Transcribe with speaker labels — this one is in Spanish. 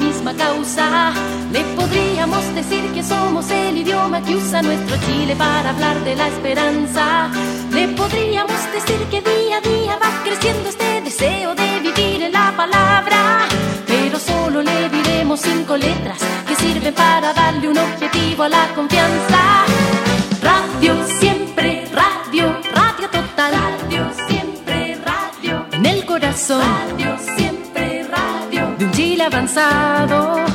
Speaker 1: misma causa. Le podríamos decir que somos el idioma que usa nuestro Chile para hablar de la esperanza. Le podríamos decir que día a día va creciendo este deseo de vivir en la palabra. Pero solo le diremos cinco letras que sirven para darle un objetivo a la confianza. Radio siempre, radio, radio total. Radio siempre, radio. En el corazón. Radio siempre, avanzado.